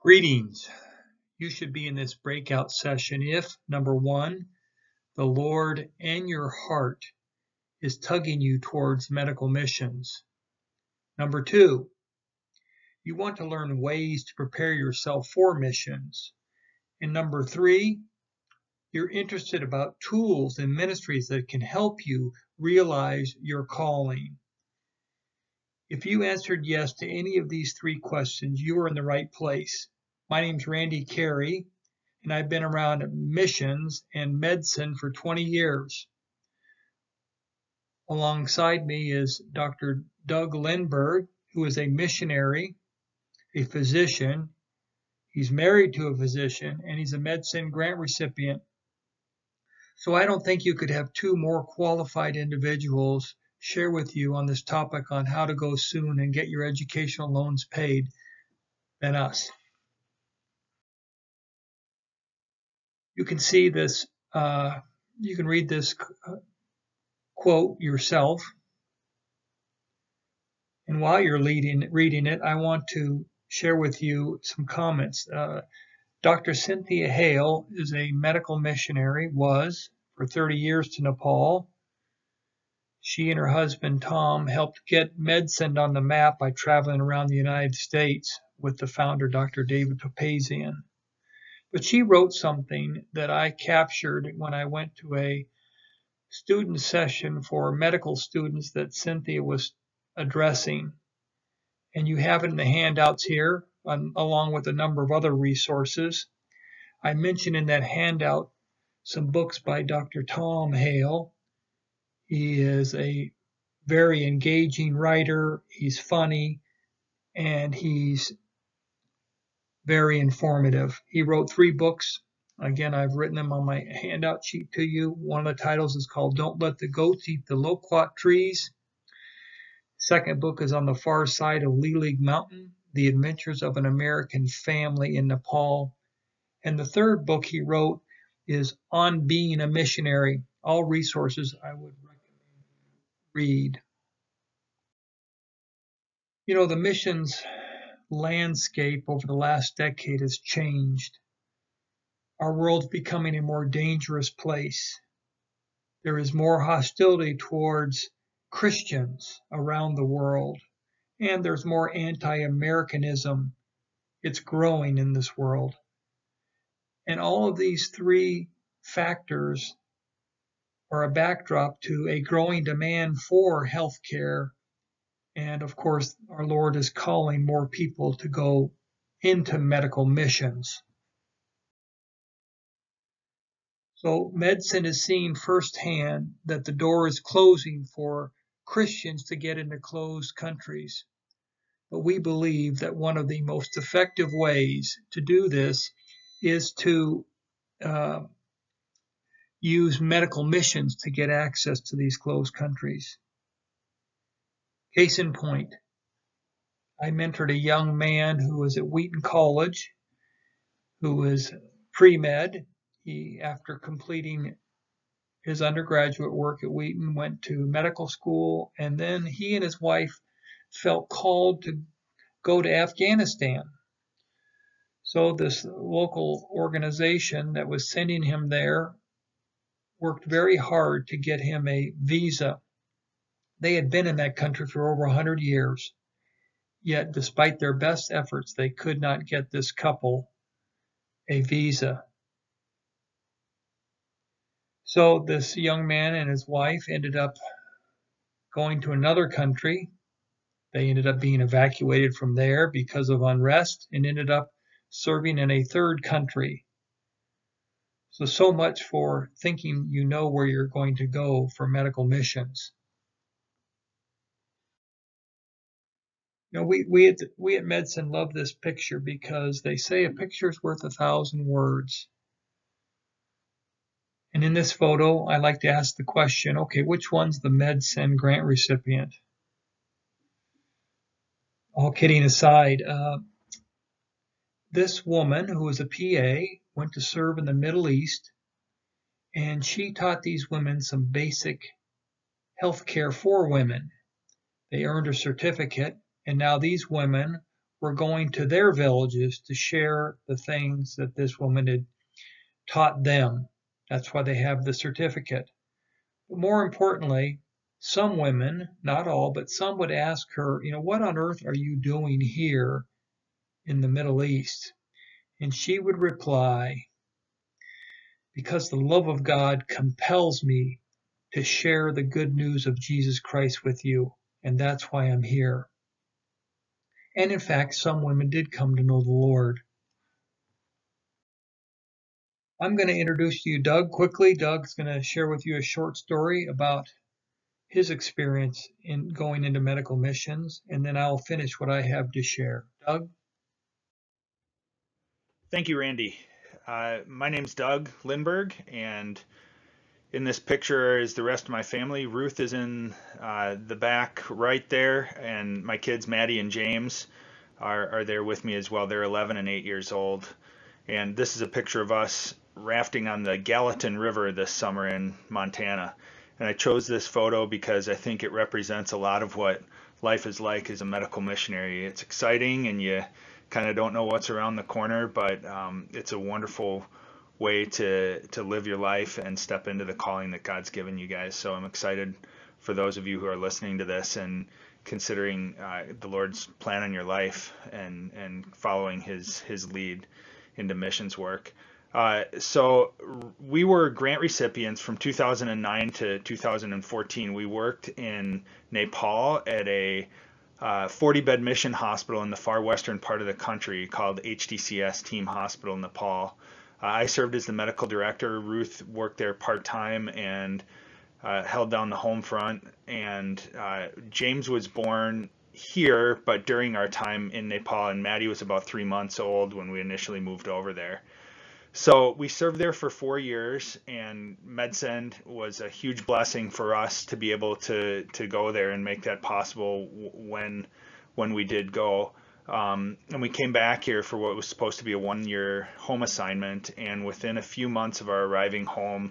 Greetings. You should be in this breakout session if, number one, the Lord and your heart is tugging you towards medical missions. Number two, you want to learn ways to prepare yourself for missions. And number three, you're interested about tools and ministries that can help you realize your calling. If you answered yes to any of these three questions, you are in the right place. My name's Randy Carey, and I've been around missions and MedSend for 20 years. Alongside me is Dr. Doug Lindberg, who is a missionary, a physician. He's married to a physician, and he's a medicine grant recipient. So I don't think you could have two more qualified individuals share with you on this topic on how to go soon and get your educational loans paid than us. You can see this, uh, you can read this uh, quote yourself. And while you're leading, reading it, I want to share with you some comments. Uh, Dr. Cynthia Hale is a medical missionary, was for 30 years to Nepal. She and her husband Tom helped get MedSend on the map by traveling around the United States with the founder, Dr. David Topazian. But she wrote something that I captured when I went to a student session for medical students that Cynthia was addressing. And you have it in the handouts here, um, along with a number of other resources. I mentioned in that handout some books by Dr. Tom Hale. He is a very engaging writer, he's funny, and he's very informative. He wrote three books. Again, I've written them on my handout sheet to you. One of the titles is called Don't Let the Goats Eat the Loquat Trees. Second book is On the Far Side of Liglig Mountain The Adventures of an American Family in Nepal. And the third book he wrote is On Being a Missionary. All resources I would recommend read. You know, the missions landscape over the last decade has changed. Our world's becoming a more dangerous place. There is more hostility towards Christians around the world, and there's more anti Americanism. It's growing in this world. And all of these three factors are a backdrop to a growing demand for healthcare and of course, our Lord is calling more people to go into medical missions. So MedSend is seeing firsthand that the door is closing for Christians to get into closed countries. But we believe that one of the most effective ways to do this is to uh, use medical missions to get access to these closed countries. Case in point, I mentored a young man who was at Wheaton College, who was pre med. He, after completing his undergraduate work at Wheaton, went to medical school, and then he and his wife felt called to go to Afghanistan. So, this local organization that was sending him there worked very hard to get him a visa they had been in that country for over 100 years. Yet, despite their best efforts, they could not get this couple a visa. So, this young man and his wife ended up going to another country. They ended up being evacuated from there because of unrest and ended up serving in a third country. So, so much for thinking you know where you're going to go for medical missions. You know, we we at we at MedSend love this picture because they say a picture is worth a thousand words. And in this photo, I like to ask the question, okay, which one's the MedSend grant recipient? All kidding aside, uh, this woman who was a PA went to serve in the Middle East And she taught these women some basic health care for women. They earned a certificate, and now these women were going to their villages to share the things that this woman had taught them. That's why they have the certificate. But more importantly, some women, not all, but some would ask her, you know, what on earth are you doing here in the Middle East? And she would reply, because the love of God compels me to share the good news of Jesus Christ with you, and that's why I'm here. And in fact, some women did come to know the Lord. I'm going to introduce to you Doug quickly. Doug's going to share with you a short story about his experience in going into medical missions, and then I'll finish what I have to share. Doug? Thank you, Randy. Uh, my name's Doug Lindberg, and in this picture is the rest of my family. Ruth is in uh, the back right there, and my kids, Maddie and James, are, are there with me as well. They're 11 and 8 years old. And this is a picture of us rafting on the Gallatin River this summer in Montana. And I chose this photo because I think it represents a lot of what life is like as a medical missionary. It's exciting and you kind of don't know what's around the corner, but um, it's a wonderful way to to live your life and step into the calling that God's given you guys. So I'm excited for those of you who are listening to this and considering uh, the Lord's plan on your life and and following His His lead into missions work. Uh, so we were grant recipients from 2009 to 2014. We worked in Nepal at a uh, 40 bed mission hospital in the far western part of the country called HDCS Team Hospital Nepal. Uh, I served as the medical director. Ruth worked there part time and uh, held down the home front. And uh, James was born here, but during our time in Nepal, and Maddie was about three months old when we initially moved over there. So we served there for four years, and MedSend was a huge blessing for us to be able to to go there and make that possible when when we did go. Um, and we came back here for what was supposed to be a one-year home assignment, and within a few months of our arriving home,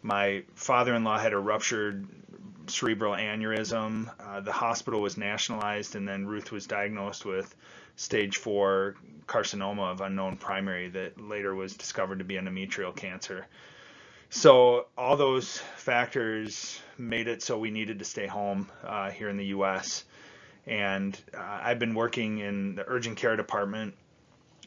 my father-in-law had a ruptured cerebral aneurysm. Uh, the hospital was nationalized, and then Ruth was diagnosed with stage four carcinoma of unknown primary that later was discovered to be endometrial cancer. So all those factors made it so we needed to stay home uh, here in the U.S. And uh, I've been working in the urgent care department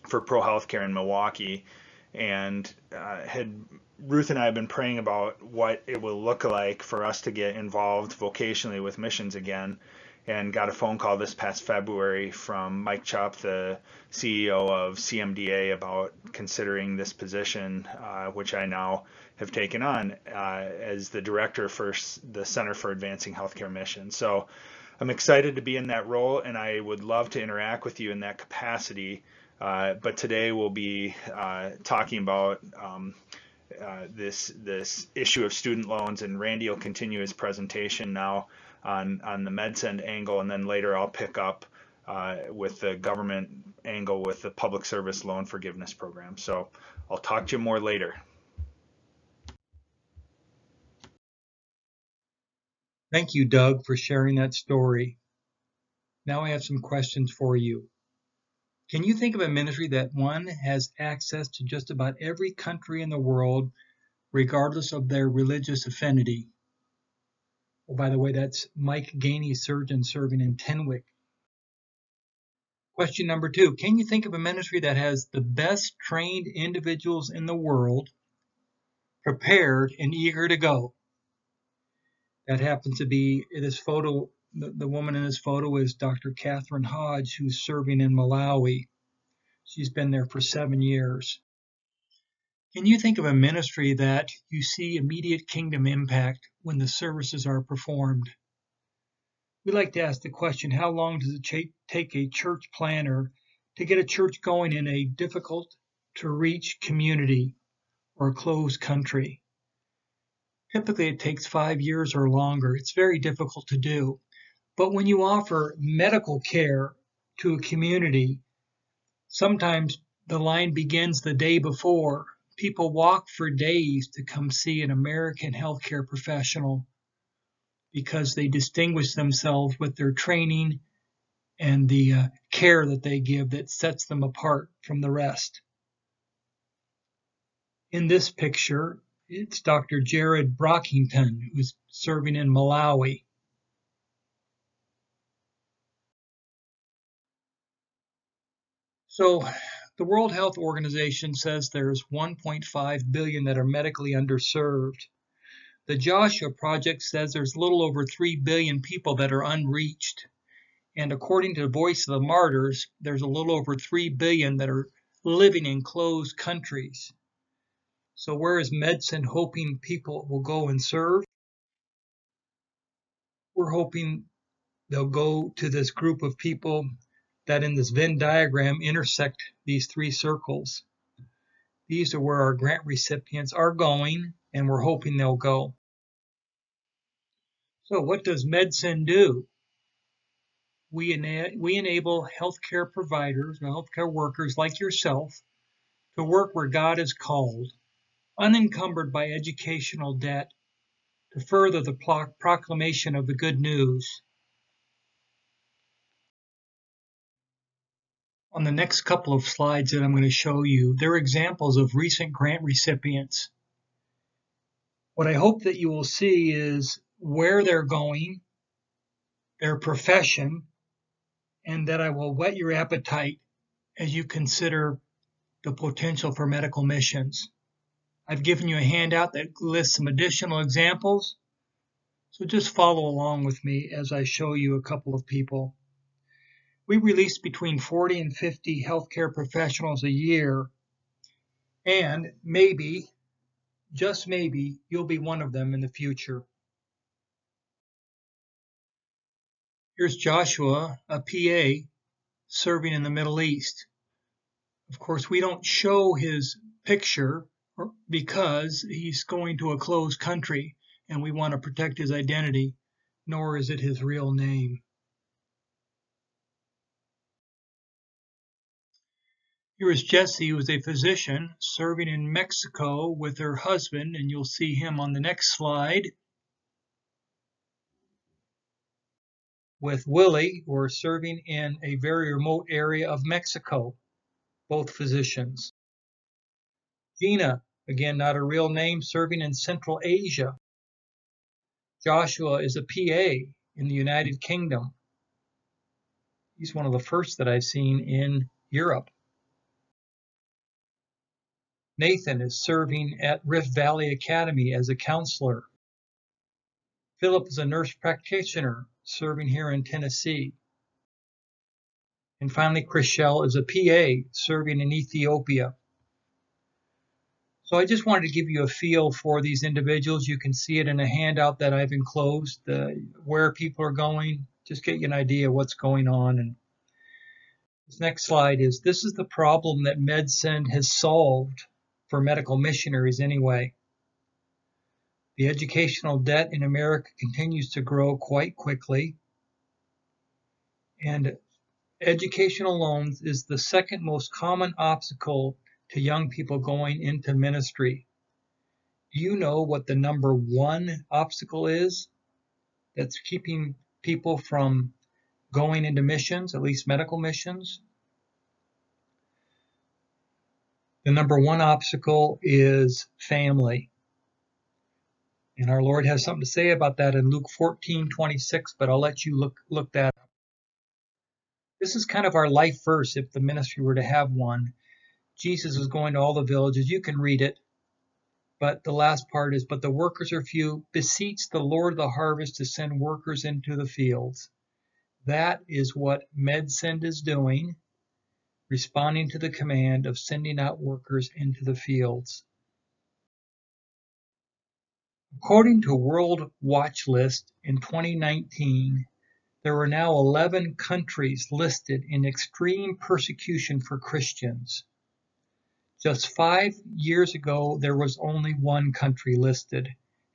for Pro Healthcare in Milwaukee, and uh, had Ruth and I have been praying about what it will look like for us to get involved vocationally with missions again and got a phone call this past February from Mike Chupp, the CEO of CMDA, about considering this position, uh, which I now have taken on uh, as the director for the Center for Advancing Healthcare Mission. So I'm excited to be in that role, and I would love to interact with you in that capacity. Uh, but today we'll be uh, talking about um, uh, this this issue of student loans, and Randy will continue his presentation now on on the MedSend angle, and then later I'll pick up uh, with the government angle with the public service loan forgiveness program. So I'll talk to you more later. Thank you, Doug, for sharing that story. Now I have some questions for you. Can you think of a ministry that one has access to just about every country in the world, regardless of their religious affinity? Oh, by the way, that's Mike Gainey, surgeon serving in Tenwek. Question number two Can you think of a ministry that has the best trained individuals in the world prepared and eager to go? That happens to be this photo. The, the woman in this photo is Dr. Catherine Hodge, who's serving in Malawi. She's been there for seven years. Can you think of a ministry that you see immediate kingdom impact when the services are performed? We like to ask the question how long does it take a church planner to get a church going in a difficult to reach community or a closed country? Typically, it takes five years or longer. It's very difficult to do. But when you offer medical care to a community, sometimes the line begins the day before people walk for days to come see an American healthcare professional because they distinguish themselves with their training and the uh, care that they give that sets them apart from the rest. In this picture, it's Dr. Jared Brockington, who's serving in Malawi. So, the World Health Organization says there's 1.5 billion that are medically underserved. The Joshua Project says there's a little over 3 billion people that are unreached. And according to the Voice of the Martyrs, there's a little over 3 billion that are living in closed countries. So where is MedSend hoping people will go and serve? We're hoping they'll go to this group of people that in this Venn diagram intersect these three circles. These are where our grant recipients are going, and we're hoping they'll go. So what does MedSend do? We, ena we enable healthcare providers, healthcare workers like yourself, to work where God is called, unencumbered by educational debt, to further the proclamation of the good news On the next couple of slides that I'm going to show you, they're examples of recent grant recipients. What I hope that you will see is where they're going, their profession, and that I will whet your appetite as you consider the potential for medical missions. I've given you a handout that lists some additional examples, so just follow along with me as I show you a couple of people. We release between 40 and 50 healthcare professionals a year, and maybe, just maybe, you'll be one of them in the future. Here's Joshua, a PA, serving in the Middle East. Of course, we don't show his picture because he's going to a closed country and we want to protect his identity, nor is it his real name. Here is Jessie, who is a physician serving in Mexico with her husband, and you'll see him on the next slide. With Willie, who are serving in a very remote area of Mexico, both physicians. Gina, again, not a real name, serving in Central Asia. Joshua is a PA in the United Kingdom. He's one of the first that I've seen in Europe. Nathan is serving at Rift Valley Academy as a counselor. Philip is a nurse practitioner serving here in Tennessee. And finally, Chriselle is a PA serving in Ethiopia. So I just wanted to give you a feel for these individuals. You can see it in a handout that I've enclosed, uh, where people are going, just get you an idea of what's going on. And this next slide is, this is the problem that MedSend has solved for medical missionaries anyway. The educational debt in America continues to grow quite quickly. And educational loans is the second most common obstacle to young people going into ministry. Do you know what the number one obstacle is that's keeping people from going into missions, at least medical missions? The number one obstacle is family. And our Lord has something to say about that in Luke 14, 26, but I'll let you look, look that up. This is kind of our life verse if the ministry were to have one. Jesus is going to all the villages. You can read it. But the last part is, but the workers are few. Beseech the Lord of the harvest to send workers into the fields. That is what MedSend is doing responding to the command of sending out workers into the fields. According to World Watch List in 2019, there are now 11 countries listed in extreme persecution for Christians. Just five years ago, there was only one country listed,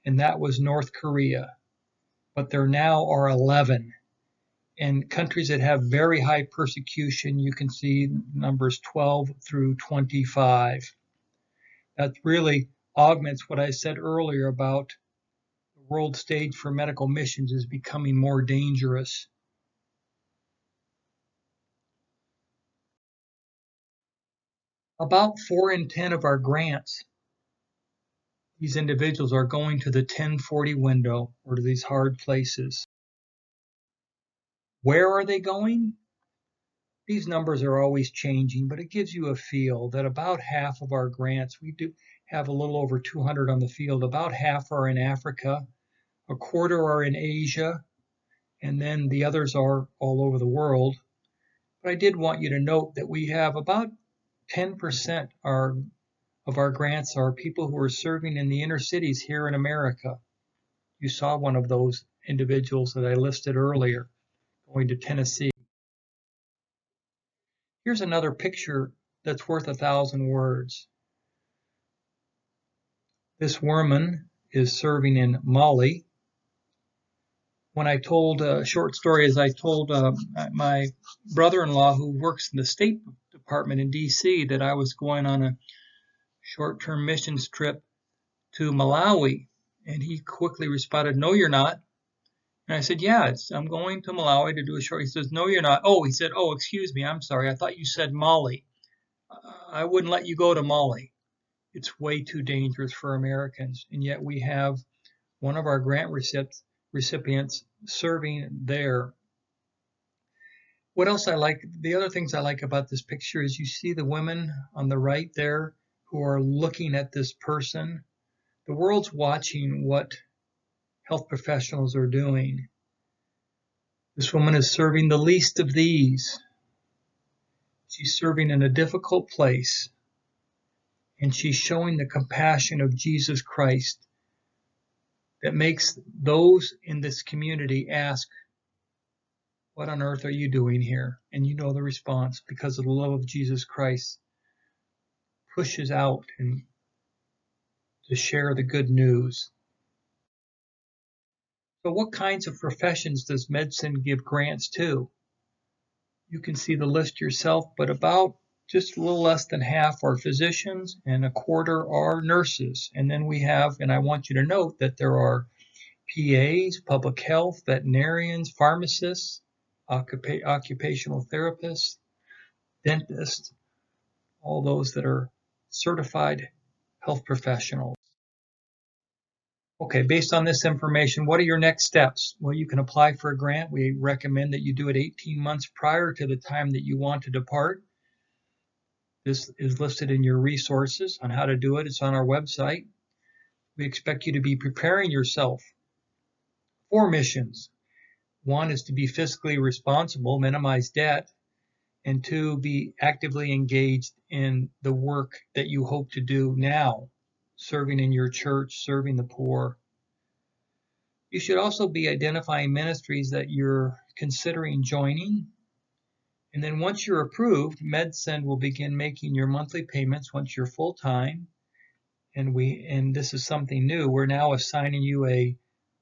and that was North Korea. But there now are 11 in countries that have very high persecution, you can see numbers 12 through 25. That really augments what I said earlier about the world stage for medical missions is becoming more dangerous. About 4 in 10 of our grants, these individuals are going to the 1040 window or to these hard places. Where are they going? These numbers are always changing, but it gives you a feel that about half of our grants, we do have a little over 200 on the field, about half are in Africa, a quarter are in Asia, and then the others are all over the world. But I did want you to note that we have about 10% are, of our grants are people who are serving in the inner cities here in America. You saw one of those individuals that I listed earlier going to Tennessee. Here's another picture that's worth a thousand words. This woman is serving in Mali. When I told a short story, as I told uh, my brother-in-law who works in the State Department in D.C. that I was going on a short-term missions trip to Malawi, and he quickly responded, "No, you're not." And I said, yeah, I'm going to Malawi to do a short. He says, no, you're not. Oh, he said, oh, excuse me. I'm sorry. I thought you said Mali. I wouldn't let you go to Mali. It's way too dangerous for Americans. And yet we have one of our grant recipients serving there. What else I like, the other things I like about this picture is you see the women on the right there who are looking at this person. The world's watching what health professionals are doing. This woman is serving the least of these. She's serving in a difficult place, and she's showing the compassion of Jesus Christ that makes those in this community ask, What on earth are you doing here? And you know the response because of the love of Jesus Christ pushes out and to share the good news. So what kinds of professions does MedSend give grants to? You can see the list yourself, but about just a little less than half are physicians and a quarter are nurses. And then we have, and I want you to note that there are PAs, public health, veterinarians, pharmacists, occupa occupational therapists, dentists, all those that are certified health professionals. Okay, based on this information, what are your next steps? Well, you can apply for a grant. We recommend that you do it 18 months prior to the time that you want to depart. This is listed in your resources on how to do it. It's on our website. We expect you to be preparing yourself for missions. One is to be fiscally responsible, minimize debt, and two, be actively engaged in the work that you hope to do now serving in your church, serving the poor. You should also be identifying ministries that you're considering joining. And then once you're approved, MedSend will begin making your monthly payments once you're full time. And we and this is something new. We're now assigning you a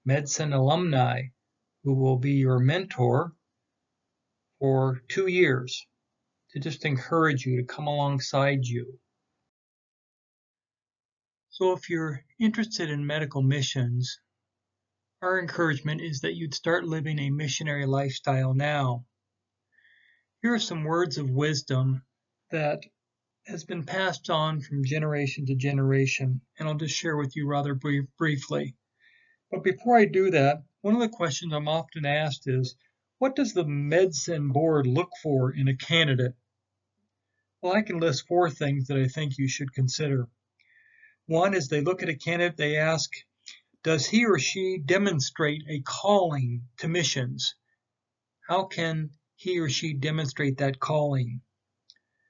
MedSend alumni who will be your mentor for two years to just encourage you to come alongside you so if you're interested in medical missions, our encouragement is that you'd start living a missionary lifestyle now. Here are some words of wisdom that has been passed on from generation to generation, and I'll just share with you rather brief, briefly. But before I do that, one of the questions I'm often asked is, what does the MedSend board look for in a candidate? Well, I can list four things that I think you should consider. One is they look at a candidate, they ask, does he or she demonstrate a calling to missions? How can he or she demonstrate that calling?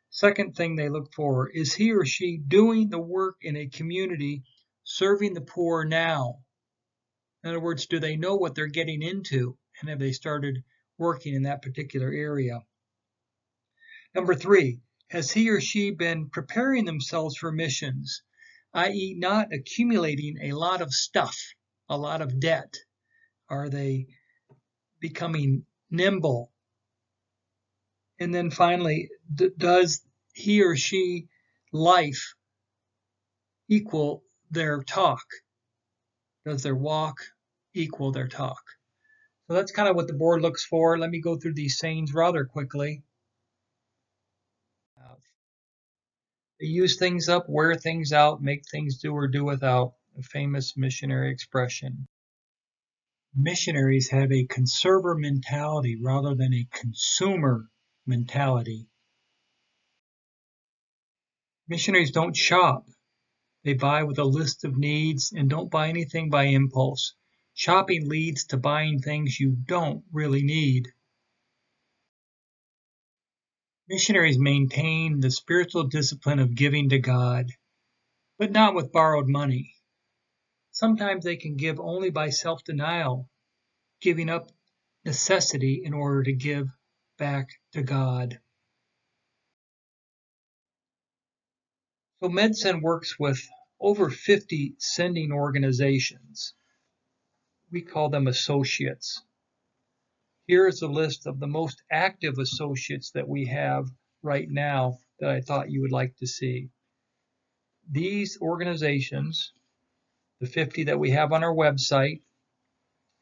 Second thing they look for is he or she doing the work in a community serving the poor now? In other words, do they know what they're getting into and have they started working in that particular area? Number three, has he or she been preparing themselves for missions? i.e., not accumulating a lot of stuff, a lot of debt? Are they becoming nimble? And then finally, does he or she life equal their talk? Does their walk equal their talk? So that's kind of what the board looks for. Let me go through these sayings rather quickly. They use things up, wear things out, make things do or do without, a famous missionary expression. Missionaries have a conserver mentality rather than a consumer mentality. Missionaries don't shop. They buy with a list of needs and don't buy anything by impulse. Shopping leads to buying things you don't really need. Missionaries maintain the spiritual discipline of giving to God, but not with borrowed money. Sometimes they can give only by self denial, giving up necessity in order to give back to God. So MedSend works with over 50 sending organizations. We call them associates. Here is a list of the most active associates that we have right now that I thought you would like to see. These organizations, the 50 that we have on our website,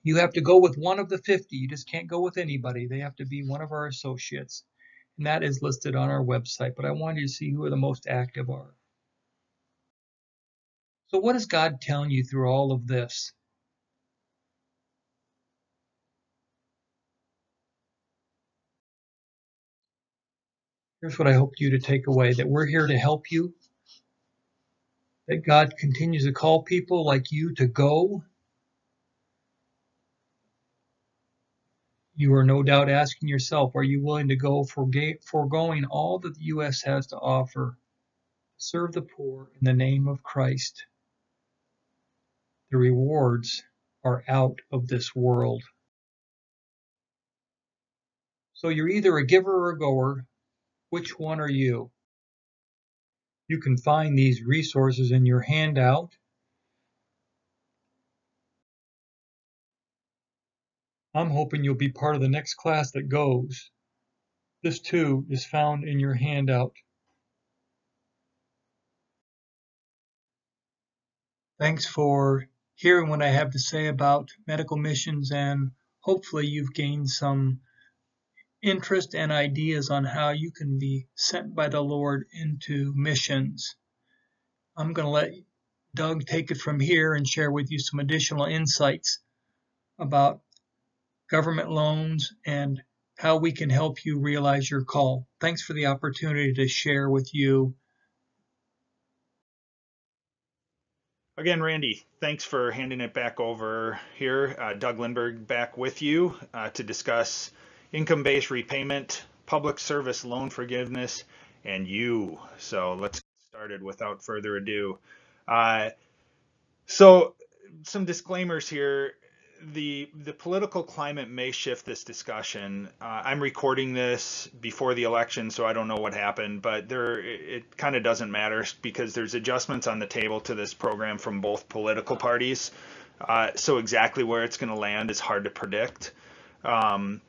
you have to go with one of the 50. You just can't go with anybody. They have to be one of our associates. And that is listed on our website. But I wanted you to see who the most active are. So, what is God telling you through all of this? Here's what I hope you to take away that we're here to help you, that God continues to call people like you to go. You are no doubt asking yourself, are you willing to go foregoing all that the U.S. has to offer, serve the poor in the name of Christ? The rewards are out of this world. So you're either a giver or a goer, which one are you? You can find these resources in your handout. I'm hoping you'll be part of the next class that goes. This too is found in your handout. Thanks for hearing what I have to say about medical missions and hopefully you've gained some interest and ideas on how you can be sent by the Lord into missions. I'm going to let Doug take it from here and share with you some additional insights about government loans and how we can help you realize your call. Thanks for the opportunity to share with you. Again, Randy, thanks for handing it back over here. Uh, Doug Lindberg back with you uh, to discuss income-based repayment, public service loan forgiveness, and you. So let's get started without further ado. Uh, so some disclaimers here. The the political climate may shift this discussion. Uh, I'm recording this before the election, so I don't know what happened, but there it, it kind of doesn't matter because there's adjustments on the table to this program from both political parties. Uh, so exactly where it's going to land is hard to predict. Um,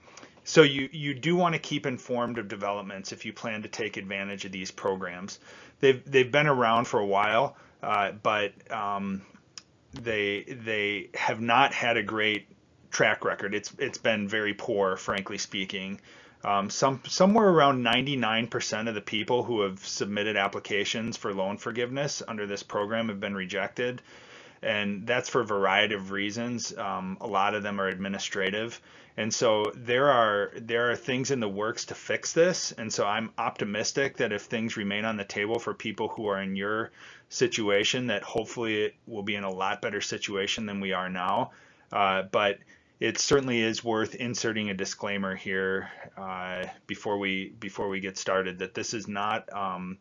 so you, you do want to keep informed of developments if you plan to take advantage of these programs. They've, they've been around for a while, uh, but um, they, they have not had a great track record. It's, it's been very poor, frankly speaking. Um, some somewhere around 99% of the people who have submitted applications for loan forgiveness under this program have been rejected, and that's for a variety of reasons. Um, a lot of them are administrative, and so there are there are things in the works to fix this. And so I'm optimistic that if things remain on the table for people who are in your situation, that hopefully it will be in a lot better situation than we are now. Uh, but it certainly is worth inserting a disclaimer here uh, before we before we get started that this is not um,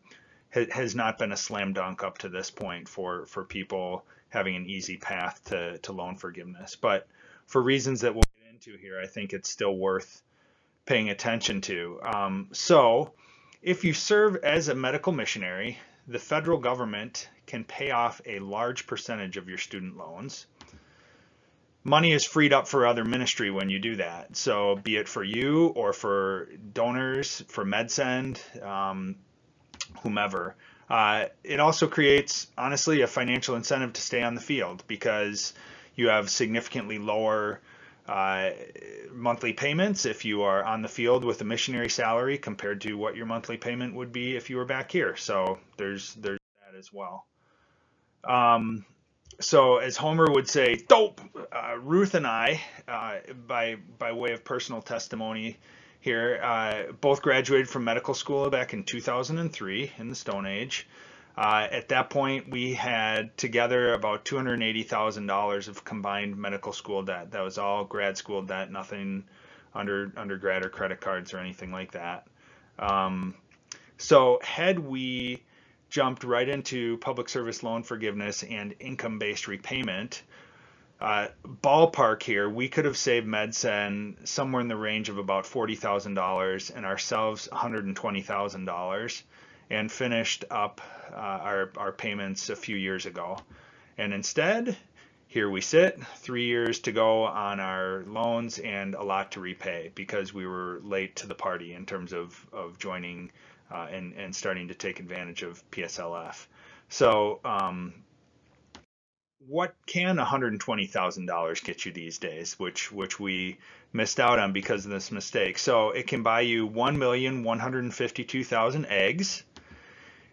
has not been a slam dunk up to this point for for people having an easy path to to loan forgiveness. But for reasons that we'll get into here, I think it's still worth paying attention to. Um, so, if you serve as a medical missionary, the federal government can pay off a large percentage of your student loans. Money is freed up for other ministry when you do that. So, be it for you or for donors, for MedSend, um, whomever. Uh, it also creates, honestly, a financial incentive to stay on the field because you have significantly lower uh, monthly payments if you are on the field with a missionary salary compared to what your monthly payment would be if you were back here. So there's there's that as well. Um, so as Homer would say, dope. Uh, Ruth and I, uh, by by way of personal testimony here, uh, both graduated from medical school back in 2003 in the Stone Age. Uh, at that point, we had together about $280,000 of combined medical school debt. That was all grad school debt, nothing under undergrad or credit cards or anything like that. Um, so had we jumped right into public service loan forgiveness and income-based repayment, uh, ballpark here, we could have saved MedSend somewhere in the range of about $40,000 and ourselves $120,000 and finished up uh, our, our payments a few years ago. And instead, here we sit, three years to go on our loans and a lot to repay because we were late to the party in terms of, of joining uh, and, and starting to take advantage of PSLF. So um, what can $120,000 get you these days, which which we missed out on because of this mistake? So it can buy you 1,152,000 eggs.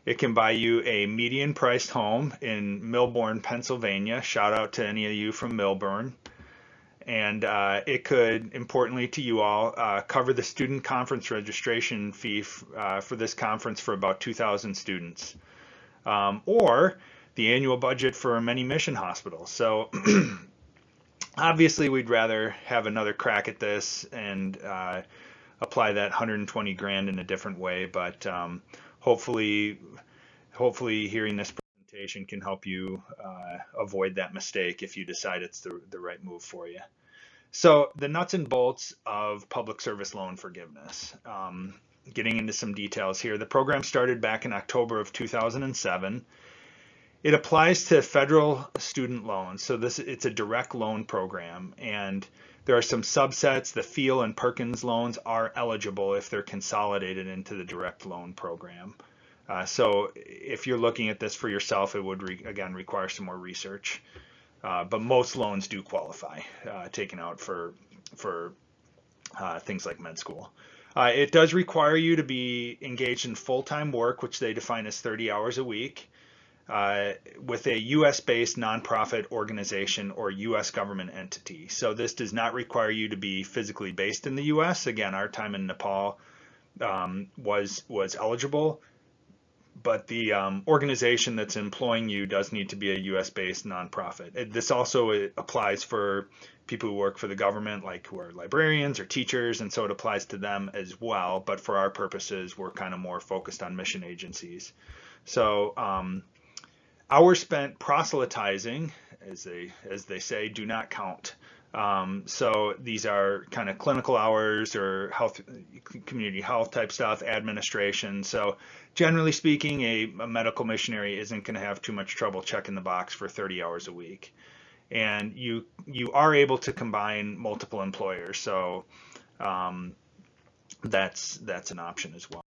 It can buy you a median priced home in Millburn, Pennsylvania. Shout out to any of you from Millburn. And uh, it could, importantly to you all, uh, cover the student conference registration fee uh, for this conference for about 2,000 students. Um, or the annual budget for many mission hospitals. So obviously we'd rather have another crack at this and uh, apply that 120 grand in a different way, but um, hopefully, hopefully hearing this presentation can help you uh, avoid that mistake if you decide it's the, the right move for you. So the nuts and bolts of public service loan forgiveness. Um, getting into some details here. The program started back in October of 2007. It applies to federal student loans. So this it's a direct loan program and there are some subsets. The FFEL and Perkins loans are eligible if they're consolidated into the direct loan program. Uh, so if you're looking at this for yourself, it would, re again, require some more research. Uh, but most loans do qualify, uh, taken out for, for uh, things like med school. Uh, it does require you to be engaged in full-time work, which they define as 30 hours a week uh, with a US based nonprofit organization or US government entity. So this does not require you to be physically based in the US. Again, our time in Nepal um, was was eligible, but the um, organization that's employing you does need to be a US based nonprofit. It, this also applies for people who work for the government, like who are librarians or teachers, and so it applies to them as well. But for our purposes, we're kind of more focused on mission agencies. So um, Hours spent proselytizing, as they as they say, do not count. Um, so these are kind of clinical hours or health, community health type stuff, administration. So generally speaking, a, a medical missionary isn't going to have too much trouble checking the box for 30 hours a week. And you you are able to combine multiple employers, so um, that's that's an option as well.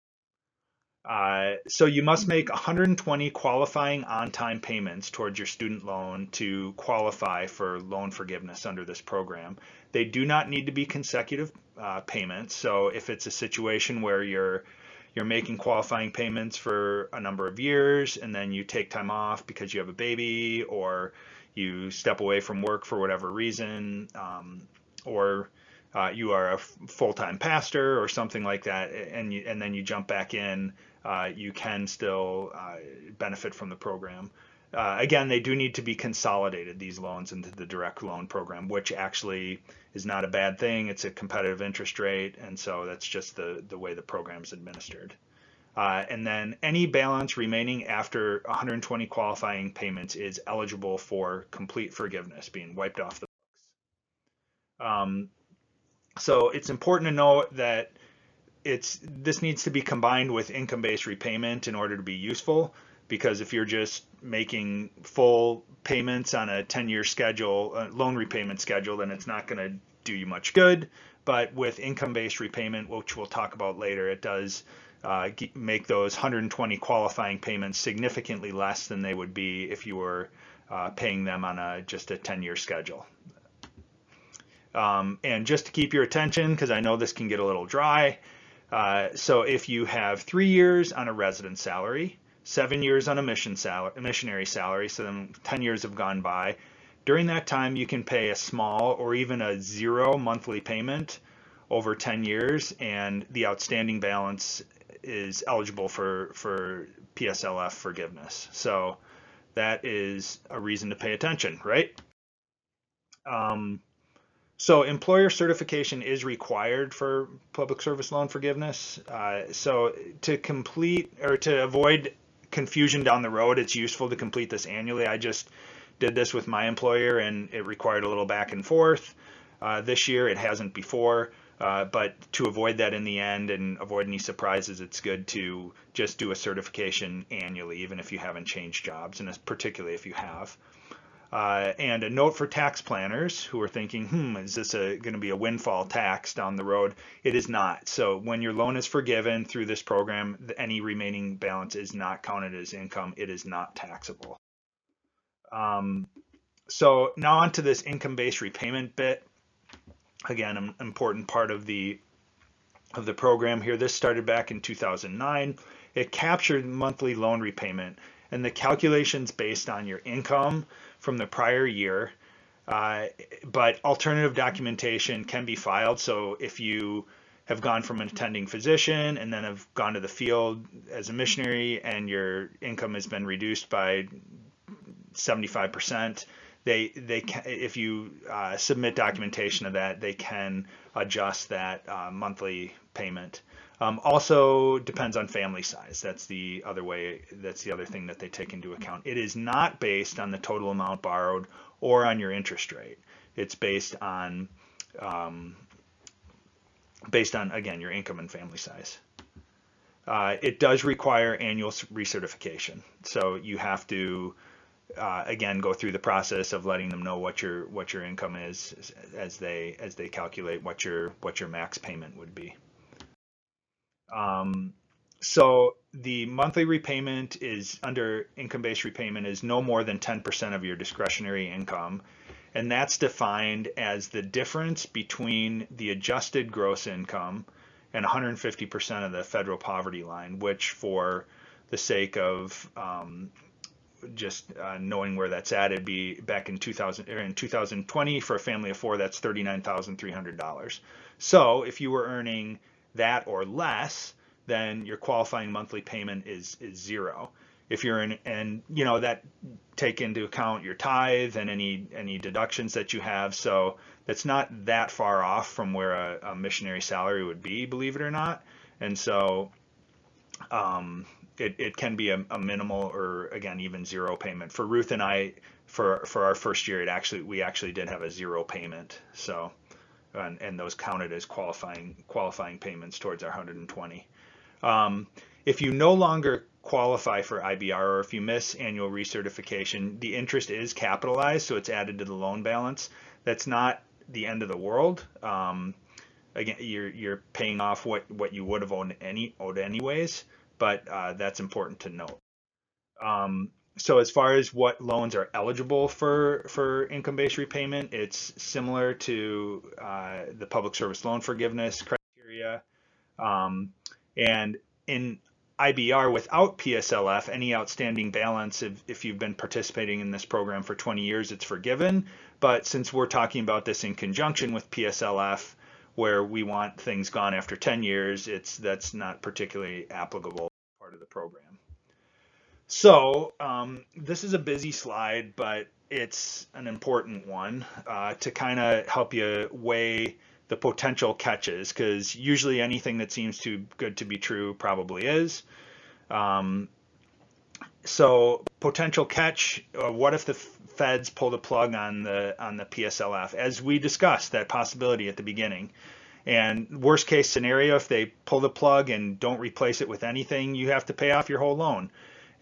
Uh, so you must make 120 qualifying on-time payments towards your student loan to qualify for loan forgiveness under this program. They do not need to be consecutive uh, payments. So if it's a situation where you're you're making qualifying payments for a number of years and then you take time off because you have a baby or you step away from work for whatever reason um, or uh, you are a full-time pastor or something like that and you, and then you jump back in uh, you can still uh, benefit from the program. Uh, again, they do need to be consolidated, these loans, into the direct loan program, which actually is not a bad thing. It's a competitive interest rate, and so that's just the, the way the program is administered. Uh, and then any balance remaining after 120 qualifying payments is eligible for complete forgiveness, being wiped off the books. Um, so it's important to note that it's this needs to be combined with income-based repayment in order to be useful because if you're just making full payments on a 10-year schedule, a loan repayment schedule, then it's not going to do you much good. But with income-based repayment, which we'll talk about later, it does uh, make those 120 qualifying payments significantly less than they would be if you were uh, paying them on a just a 10-year schedule. Um, and just to keep your attention, because I know this can get a little dry, uh, so if you have three years on a resident salary, seven years on a mission salary, missionary salary, so then 10 years have gone by, during that time you can pay a small or even a zero monthly payment over 10 years and the outstanding balance is eligible for, for PSLF forgiveness. So that is a reason to pay attention, right? Um, so employer certification is required for public service loan forgiveness. Uh, so to complete or to avoid confusion down the road, it's useful to complete this annually. I just did this with my employer and it required a little back and forth. Uh, this year it hasn't before. Uh, but to avoid that in the end and avoid any surprises, it's good to just do a certification annually, even if you haven't changed jobs, and particularly if you have. Uh, and a note for tax planners who are thinking, hmm, is this going to be a windfall tax down the road? It is not. So when your loan is forgiven through this program, any remaining balance is not counted as income. It is not taxable. Um, so now on to this income-based repayment bit again, an important part of the of the program here. This started back in 2009. It captured monthly loan repayment and the calculations based on your income from the prior year. Uh, but alternative documentation can be filed. So if you have gone from an attending physician and then have gone to the field as a missionary and your income has been reduced by 75%, they they can, if you uh, submit documentation of that, they can adjust that uh, monthly payment. Um, also depends on family size. That's the other way. That's the other thing that they take into account. It is not based on the total amount borrowed or on your interest rate. It's based on um, based on again your income and family size. Uh, it does require annual recertification, so you have to uh, again go through the process of letting them know what your what your income is as they as they calculate what your what your max payment would be. Um, so the monthly repayment is under income-based repayment is no more than 10% of your discretionary income. And that's defined as the difference between the adjusted gross income and 150% of the federal poverty line, which for the sake of um, just uh, knowing where that's at, it'd be back in 2000 er, in 2020 for a family of four, that's $39,300. So if you were earning that or less, then your qualifying monthly payment is is zero. If you're in, and you know that take into account your tithe and any any deductions that you have, so that's not that far off from where a, a missionary salary would be, believe it or not. And so um, it, it can be a, a, minimal or again even zero payment for Ruth and I for for our first year it actually we actually did have a zero payment so and, and those counted as qualifying qualifying payments towards our 120 um, if you no longer qualify for IBR or if you miss annual recertification the interest is capitalized so it's added to the loan balance. That's not the end of the world. Um, again you're you're paying off what what you would have owed any owed anyways but uh, that's important to note. Um, so as far as what loans are eligible for for income-based repayment, it's similar to uh, the public service loan forgiveness criteria. Um, and in IBR without PSLF, any outstanding balance, if, if you've been participating in this program for 20 years, it's forgiven. But since we're talking about this in conjunction with PSLF, where we want things gone after 10 years, it's that's not particularly applicable part of the program. So um, this is a busy slide, but it's an important one uh, to kind of help you weigh the potential catches, because usually anything that seems too good to be true probably is. Um, so potential catch, uh, what if the feds pull the plug on the on the PSLF, as we discussed that possibility at the beginning. And worst case scenario, if they pull the plug and don't replace it with anything, you have to pay off your whole loan.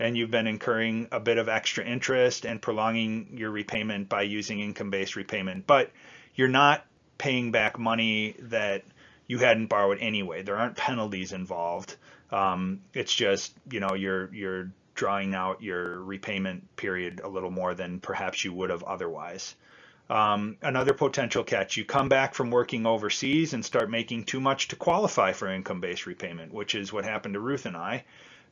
And you've been incurring a bit of extra interest and prolonging your repayment by using income-based repayment. But you're not paying back money that you hadn't borrowed anyway. There aren't penalties involved. Um, it's just you know you're you're drawing out your repayment period a little more than perhaps you would have otherwise. Um, another potential catch, you come back from working overseas and start making too much to qualify for income-based repayment, which is what happened to Ruth and I.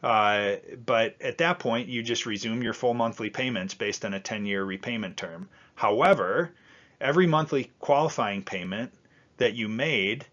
Uh, but at that point, you just resume your full monthly payments based on a 10-year repayment term. However, every monthly qualifying payment that you made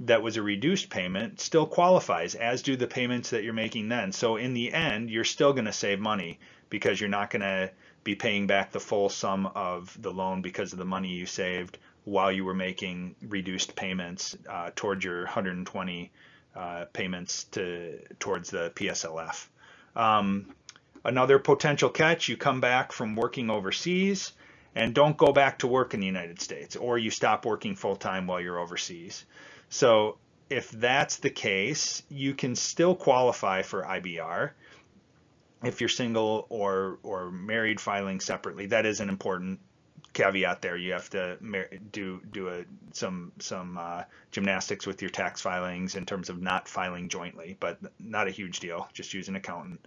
that was a reduced payment still qualifies, as do the payments that you're making then. So in the end, you're still going to save money because you're not going to be paying back the full sum of the loan because of the money you saved while you were making reduced payments uh, towards your 120 uh, payments to towards the PSLF. Um, another potential catch: you come back from working overseas and don't go back to work in the United States, or you stop working full time while you're overseas. So if that's the case, you can still qualify for IBR if you're single or or married filing separately. That is an important caveat there. You have to do do a some some uh, gymnastics with your tax filings in terms of not filing jointly, but not a huge deal. Just use an accountant.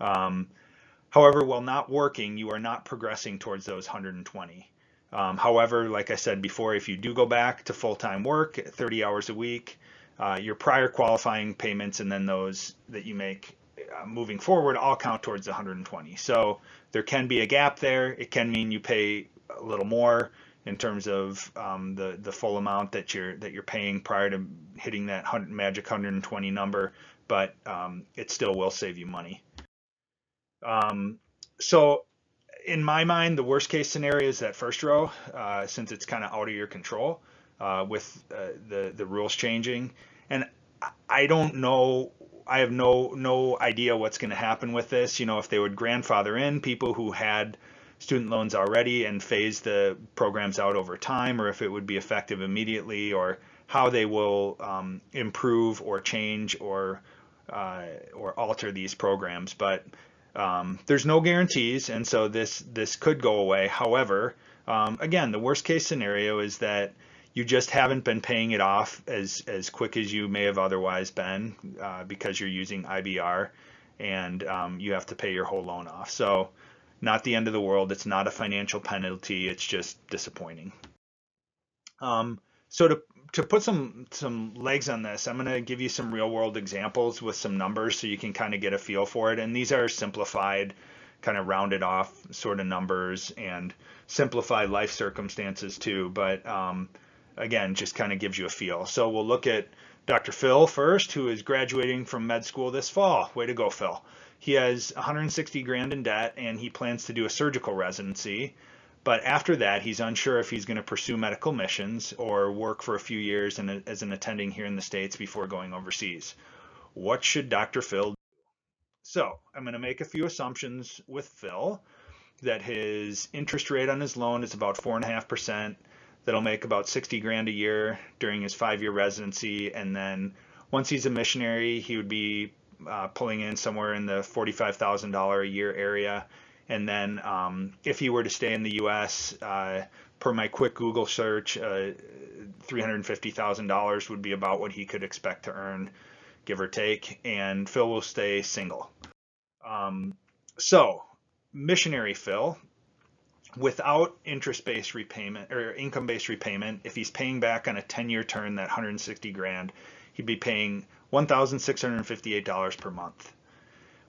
Um, however, while not working, you are not progressing towards those 120. Um, however, like I said before, if you do go back to full-time work, 30 hours a week, uh, your prior qualifying payments and then those that you make uh, moving forward all count towards the 120. So there can be a gap there. It can mean you pay a little more in terms of um, the the full amount that you're that you're paying prior to hitting that 100, magic 120 number, but um, it still will save you money. Um, so in my mind, the worst case scenario is that first row, uh, since it's kind of out of your control uh, with uh, the the rules changing. And I don't know. I have no no idea what's going to happen with this. You know, if they would grandfather in people who had student loans already and phase the programs out over time, or if it would be effective immediately, or how they will um, improve or change or uh, or alter these programs. But um, there's no guarantees, and so this this could go away. However, um, again, the worst case scenario is that you just haven't been paying it off as as quick as you may have otherwise been uh, because you're using IBR, and um, you have to pay your whole loan off. So, not the end of the world. It's not a financial penalty. It's just disappointing. Um, so to to put some some legs on this, I'm going to give you some real world examples with some numbers so you can kind of get a feel for it. And these are simplified, kind of rounded off sort of numbers and simplified life circumstances too. But um, again, just kind of gives you a feel. So we'll look at Dr. Phil first, who is graduating from med school this fall. Way to go, Phil. He has 160 grand in debt and he plans to do a surgical residency. But after that, he's unsure if he's going to pursue medical missions or work for a few years in a, as an attending here in the States before going overseas. What should Dr. Phil do? So I'm going to make a few assumptions with Phil that his interest rate on his loan is about 4.5%. That'll make about 60 grand a year during his five year residency. And then once he's a missionary, he would be uh, pulling in somewhere in the $45,000 a year area and then um, if he were to stay in the U.S., uh, per my quick Google search, uh, $350,000 would be about what he could expect to earn, give or take. And Phil will stay single. Um, so, missionary Phil, without interest-based repayment or income-based repayment, if he's paying back on a 10-year term that 160 grand, he'd be paying $1,658 per month.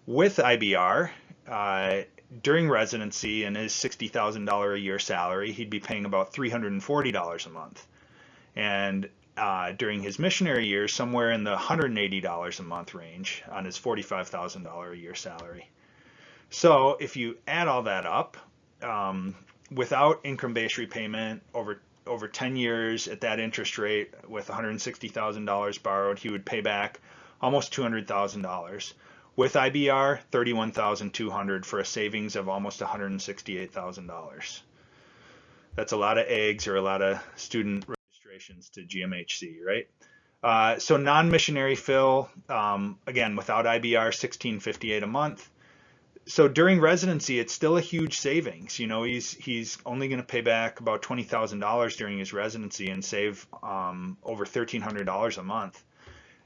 With IBR, uh, during residency and his $60,000 a year salary, he'd be paying about $340 a month. And uh, during his missionary years, somewhere in the $180 a month range on his $45,000 a year salary. So if you add all that up, um, without income-based repayment over over 10 years at that interest rate with $160,000 borrowed, he would pay back almost $200,000 with IBR, $31,200 for a savings of almost $168,000. That's a lot of eggs or a lot of student registrations to GMHC, right? Uh, so non-missionary Phil, um, again, without IBR, 1658 a month. So during residency, it's still a huge savings. You know, he's he's only going to pay back about twenty thousand dollars during his residency and save um, over thirteen hundred dollars a month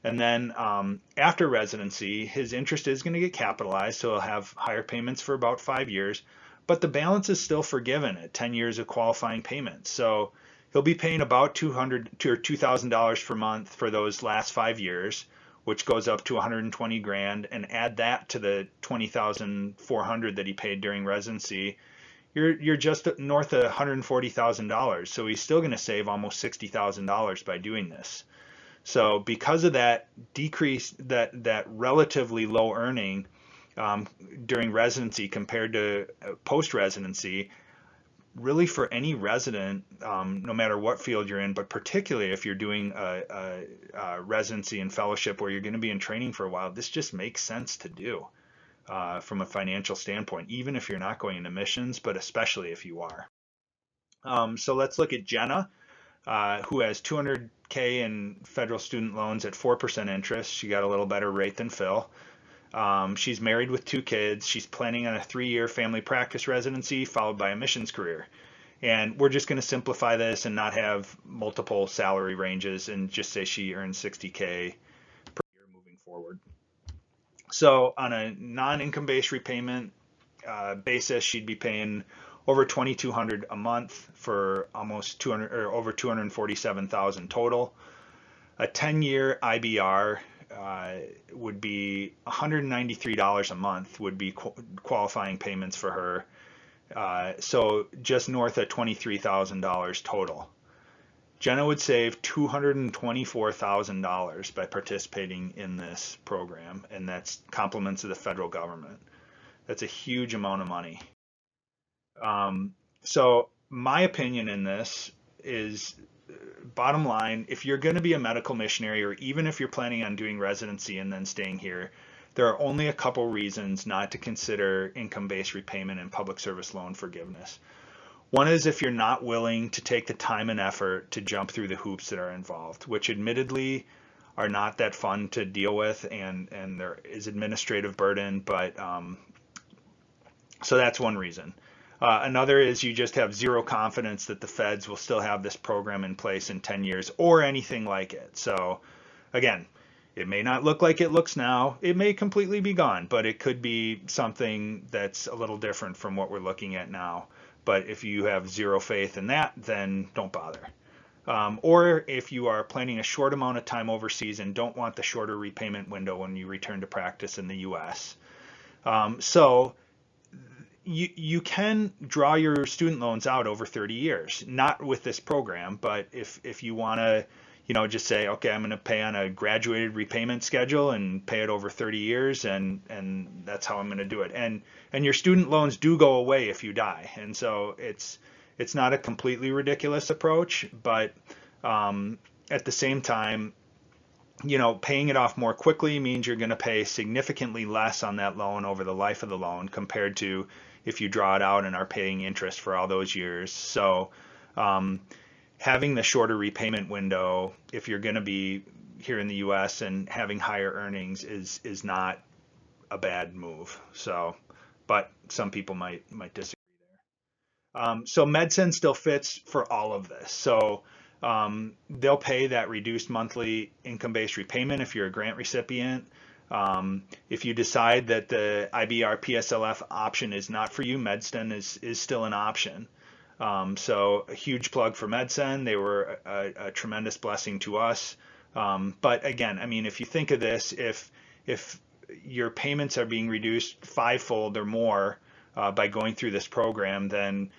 And then um, after residency, his interest is going to get capitalized, so he'll have higher payments for about five years, but the balance is still forgiven at 10 years of qualifying payments. So he'll be paying about 200 or $2,000 per month for those last five years, which goes up to 120 grand, and add that to the 20,400 that he paid during residency. You're, you're just north of $140,000. So he's still going to save almost $60,000 by doing this. So because of that decrease, that that relatively low earning um, during residency compared to post residency, really for any resident, um, no matter what field you're in, but particularly if you're doing a, a, a residency and fellowship where you're going to be in training for a while, this just makes sense to do uh, from a financial standpoint, even if you're not going into missions, but especially if you are. Um, so let's look at Jenna, uh, who has 200 K in federal student loans at 4% interest. She got a little better rate than Phil. Um, she's married with two kids. She's planning on a three year family practice residency followed by a missions career. And we're just going to simplify this and not have multiple salary ranges and just say she earns 60K per year moving forward. So on a non income based repayment uh, basis, she'd be paying over 2200 a month for almost 200 or over 247,000 total. A 10-year IBR uh, would be $193 a month would be qu- qualifying payments for her. Uh, so just north of $23,000 total. Jenna would save $224,000 by participating in this program, and that's compliments of the federal government. That's a huge amount of money. Um, so my opinion in this is bottom line, if you're going to be a medical missionary or even if you're planning on doing residency and then staying here, there are only a couple reasons not to consider income-based repayment and public service loan forgiveness. One is if you're not willing to take the time and effort to jump through the hoops that are involved, which admittedly are not that fun to deal with and, and there is administrative burden, but um, so that's one reason. Uh, another is you just have zero confidence that the feds will still have this program in place in 10 years or anything like it. So again, it may not look like it looks now. It may completely be gone, but it could be something that's a little different from what we're looking at now. But if you have zero faith in that, then don't bother. Um, or if you are planning a short amount of time overseas and don't want the shorter repayment window when you return to practice in the U.S. Um, so you you can draw your student loans out over 30 years not with this program but if if you want to you know just say okay i'm going to pay on a graduated repayment schedule and pay it over 30 years and and that's how i'm going to do it. And and your student loans do go away if you die. And so it's it's not a completely ridiculous approach but um, at the same time you know paying it off more quickly means you're going to pay significantly less on that loan over the life of the loan compared to if you draw it out and are paying interest for all those years. So um, having the shorter repayment window, if you're going to be here in the U.S. and having higher earnings, is is not a bad move. So, but some people might might disagree there. Um, so MedSend still fits for all of this. So um, they'll pay that reduced monthly income-based repayment if you're a grant recipient. Um, if you decide that the IBR PSLF option is not for you, MedSend is, is still an option. Um, so a huge plug for MedSend. They were a, a tremendous blessing to us. Um, but again, I mean, if you think of this, if if your payments are being reduced fivefold or more uh, by going through this program, then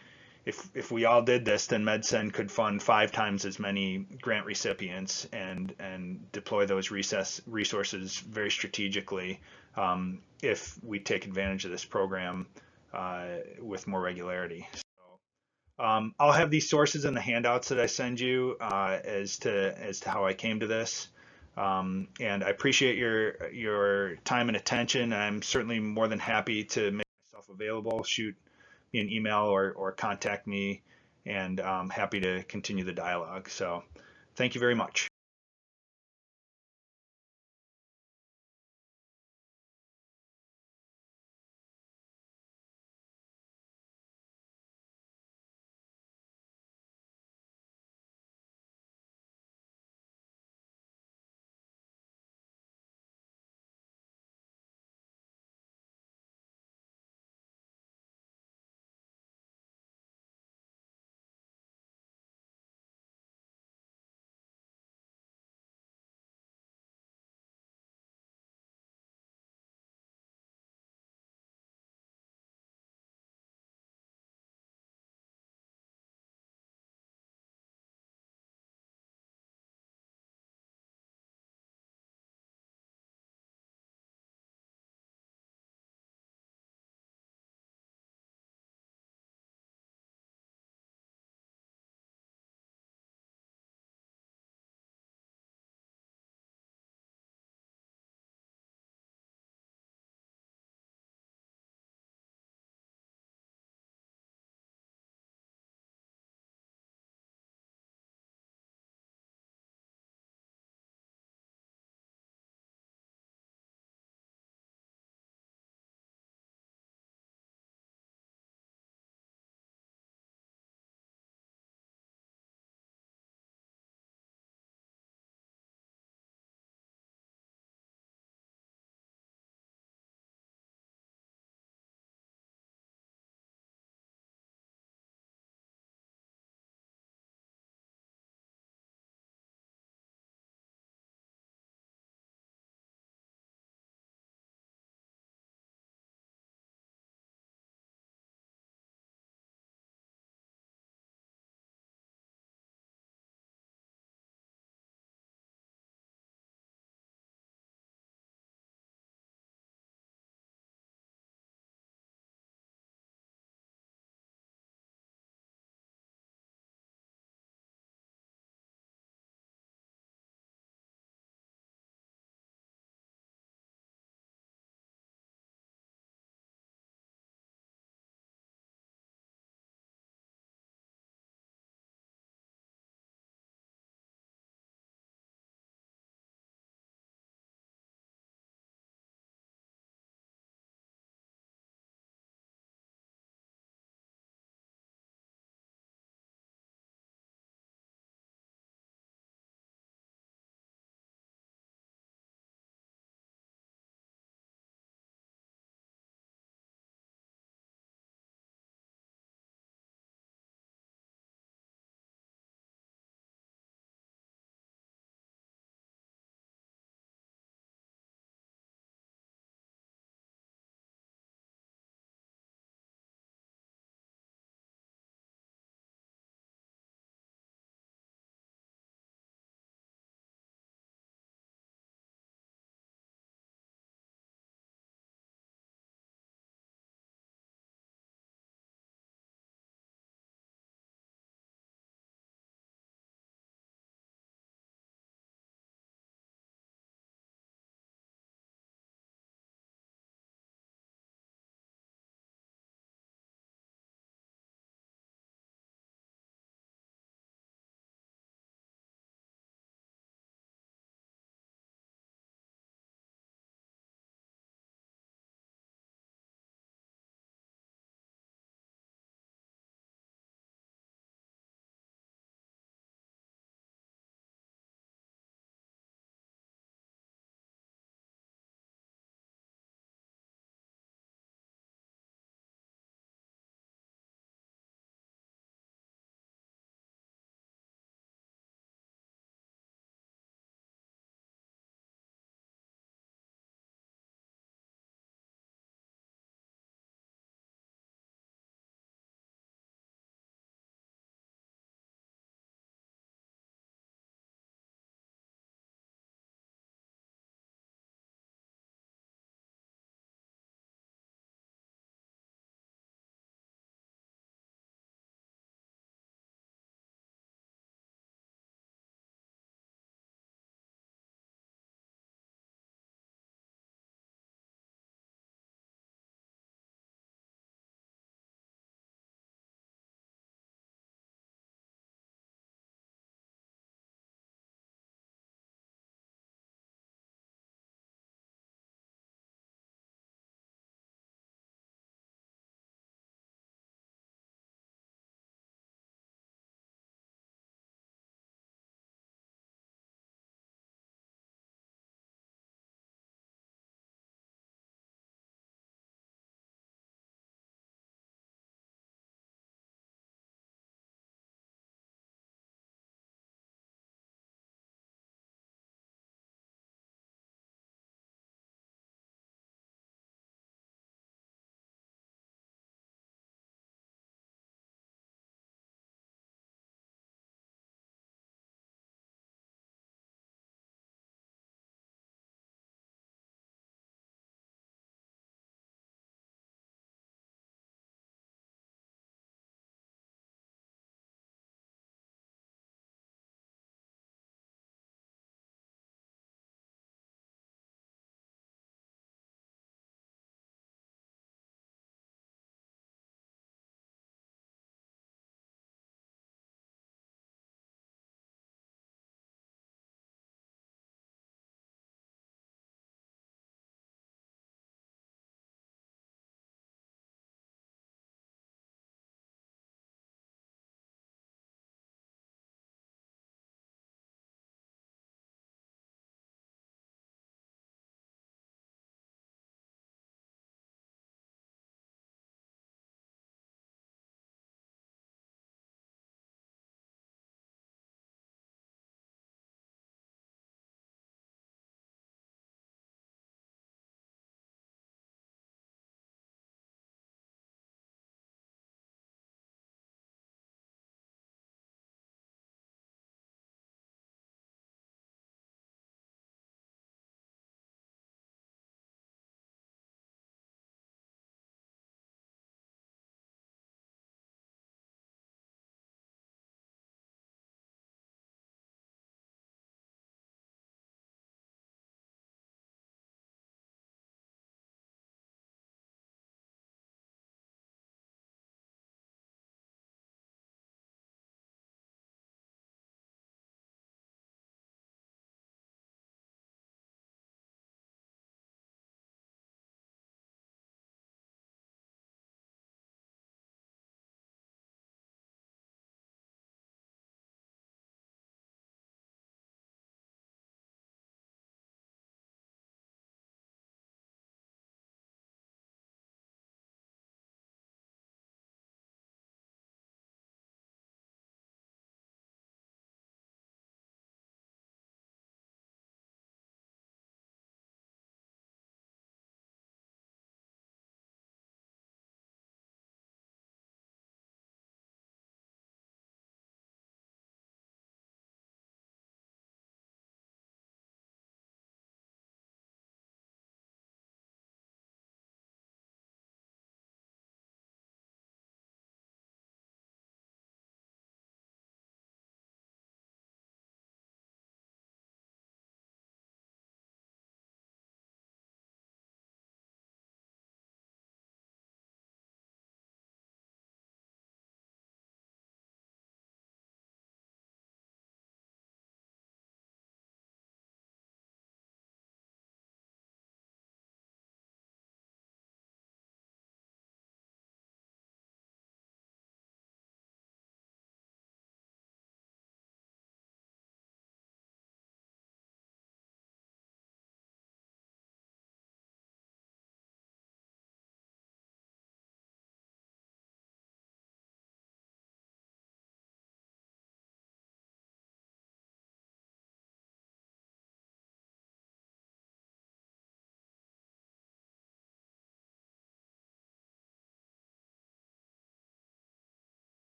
if if we all did this, then MedSend could fund five times as many grant recipients and and deploy those recess resources very strategically um, if we take advantage of this program uh, with more regularity. So um, I'll have these sources in the handouts that I send you uh, as to as to how I came to this. Um, and I appreciate your your time and attention. I'm certainly more than happy to make myself available. Shoot an email or, or contact me and I'm happy to continue the dialogue. So thank you very much.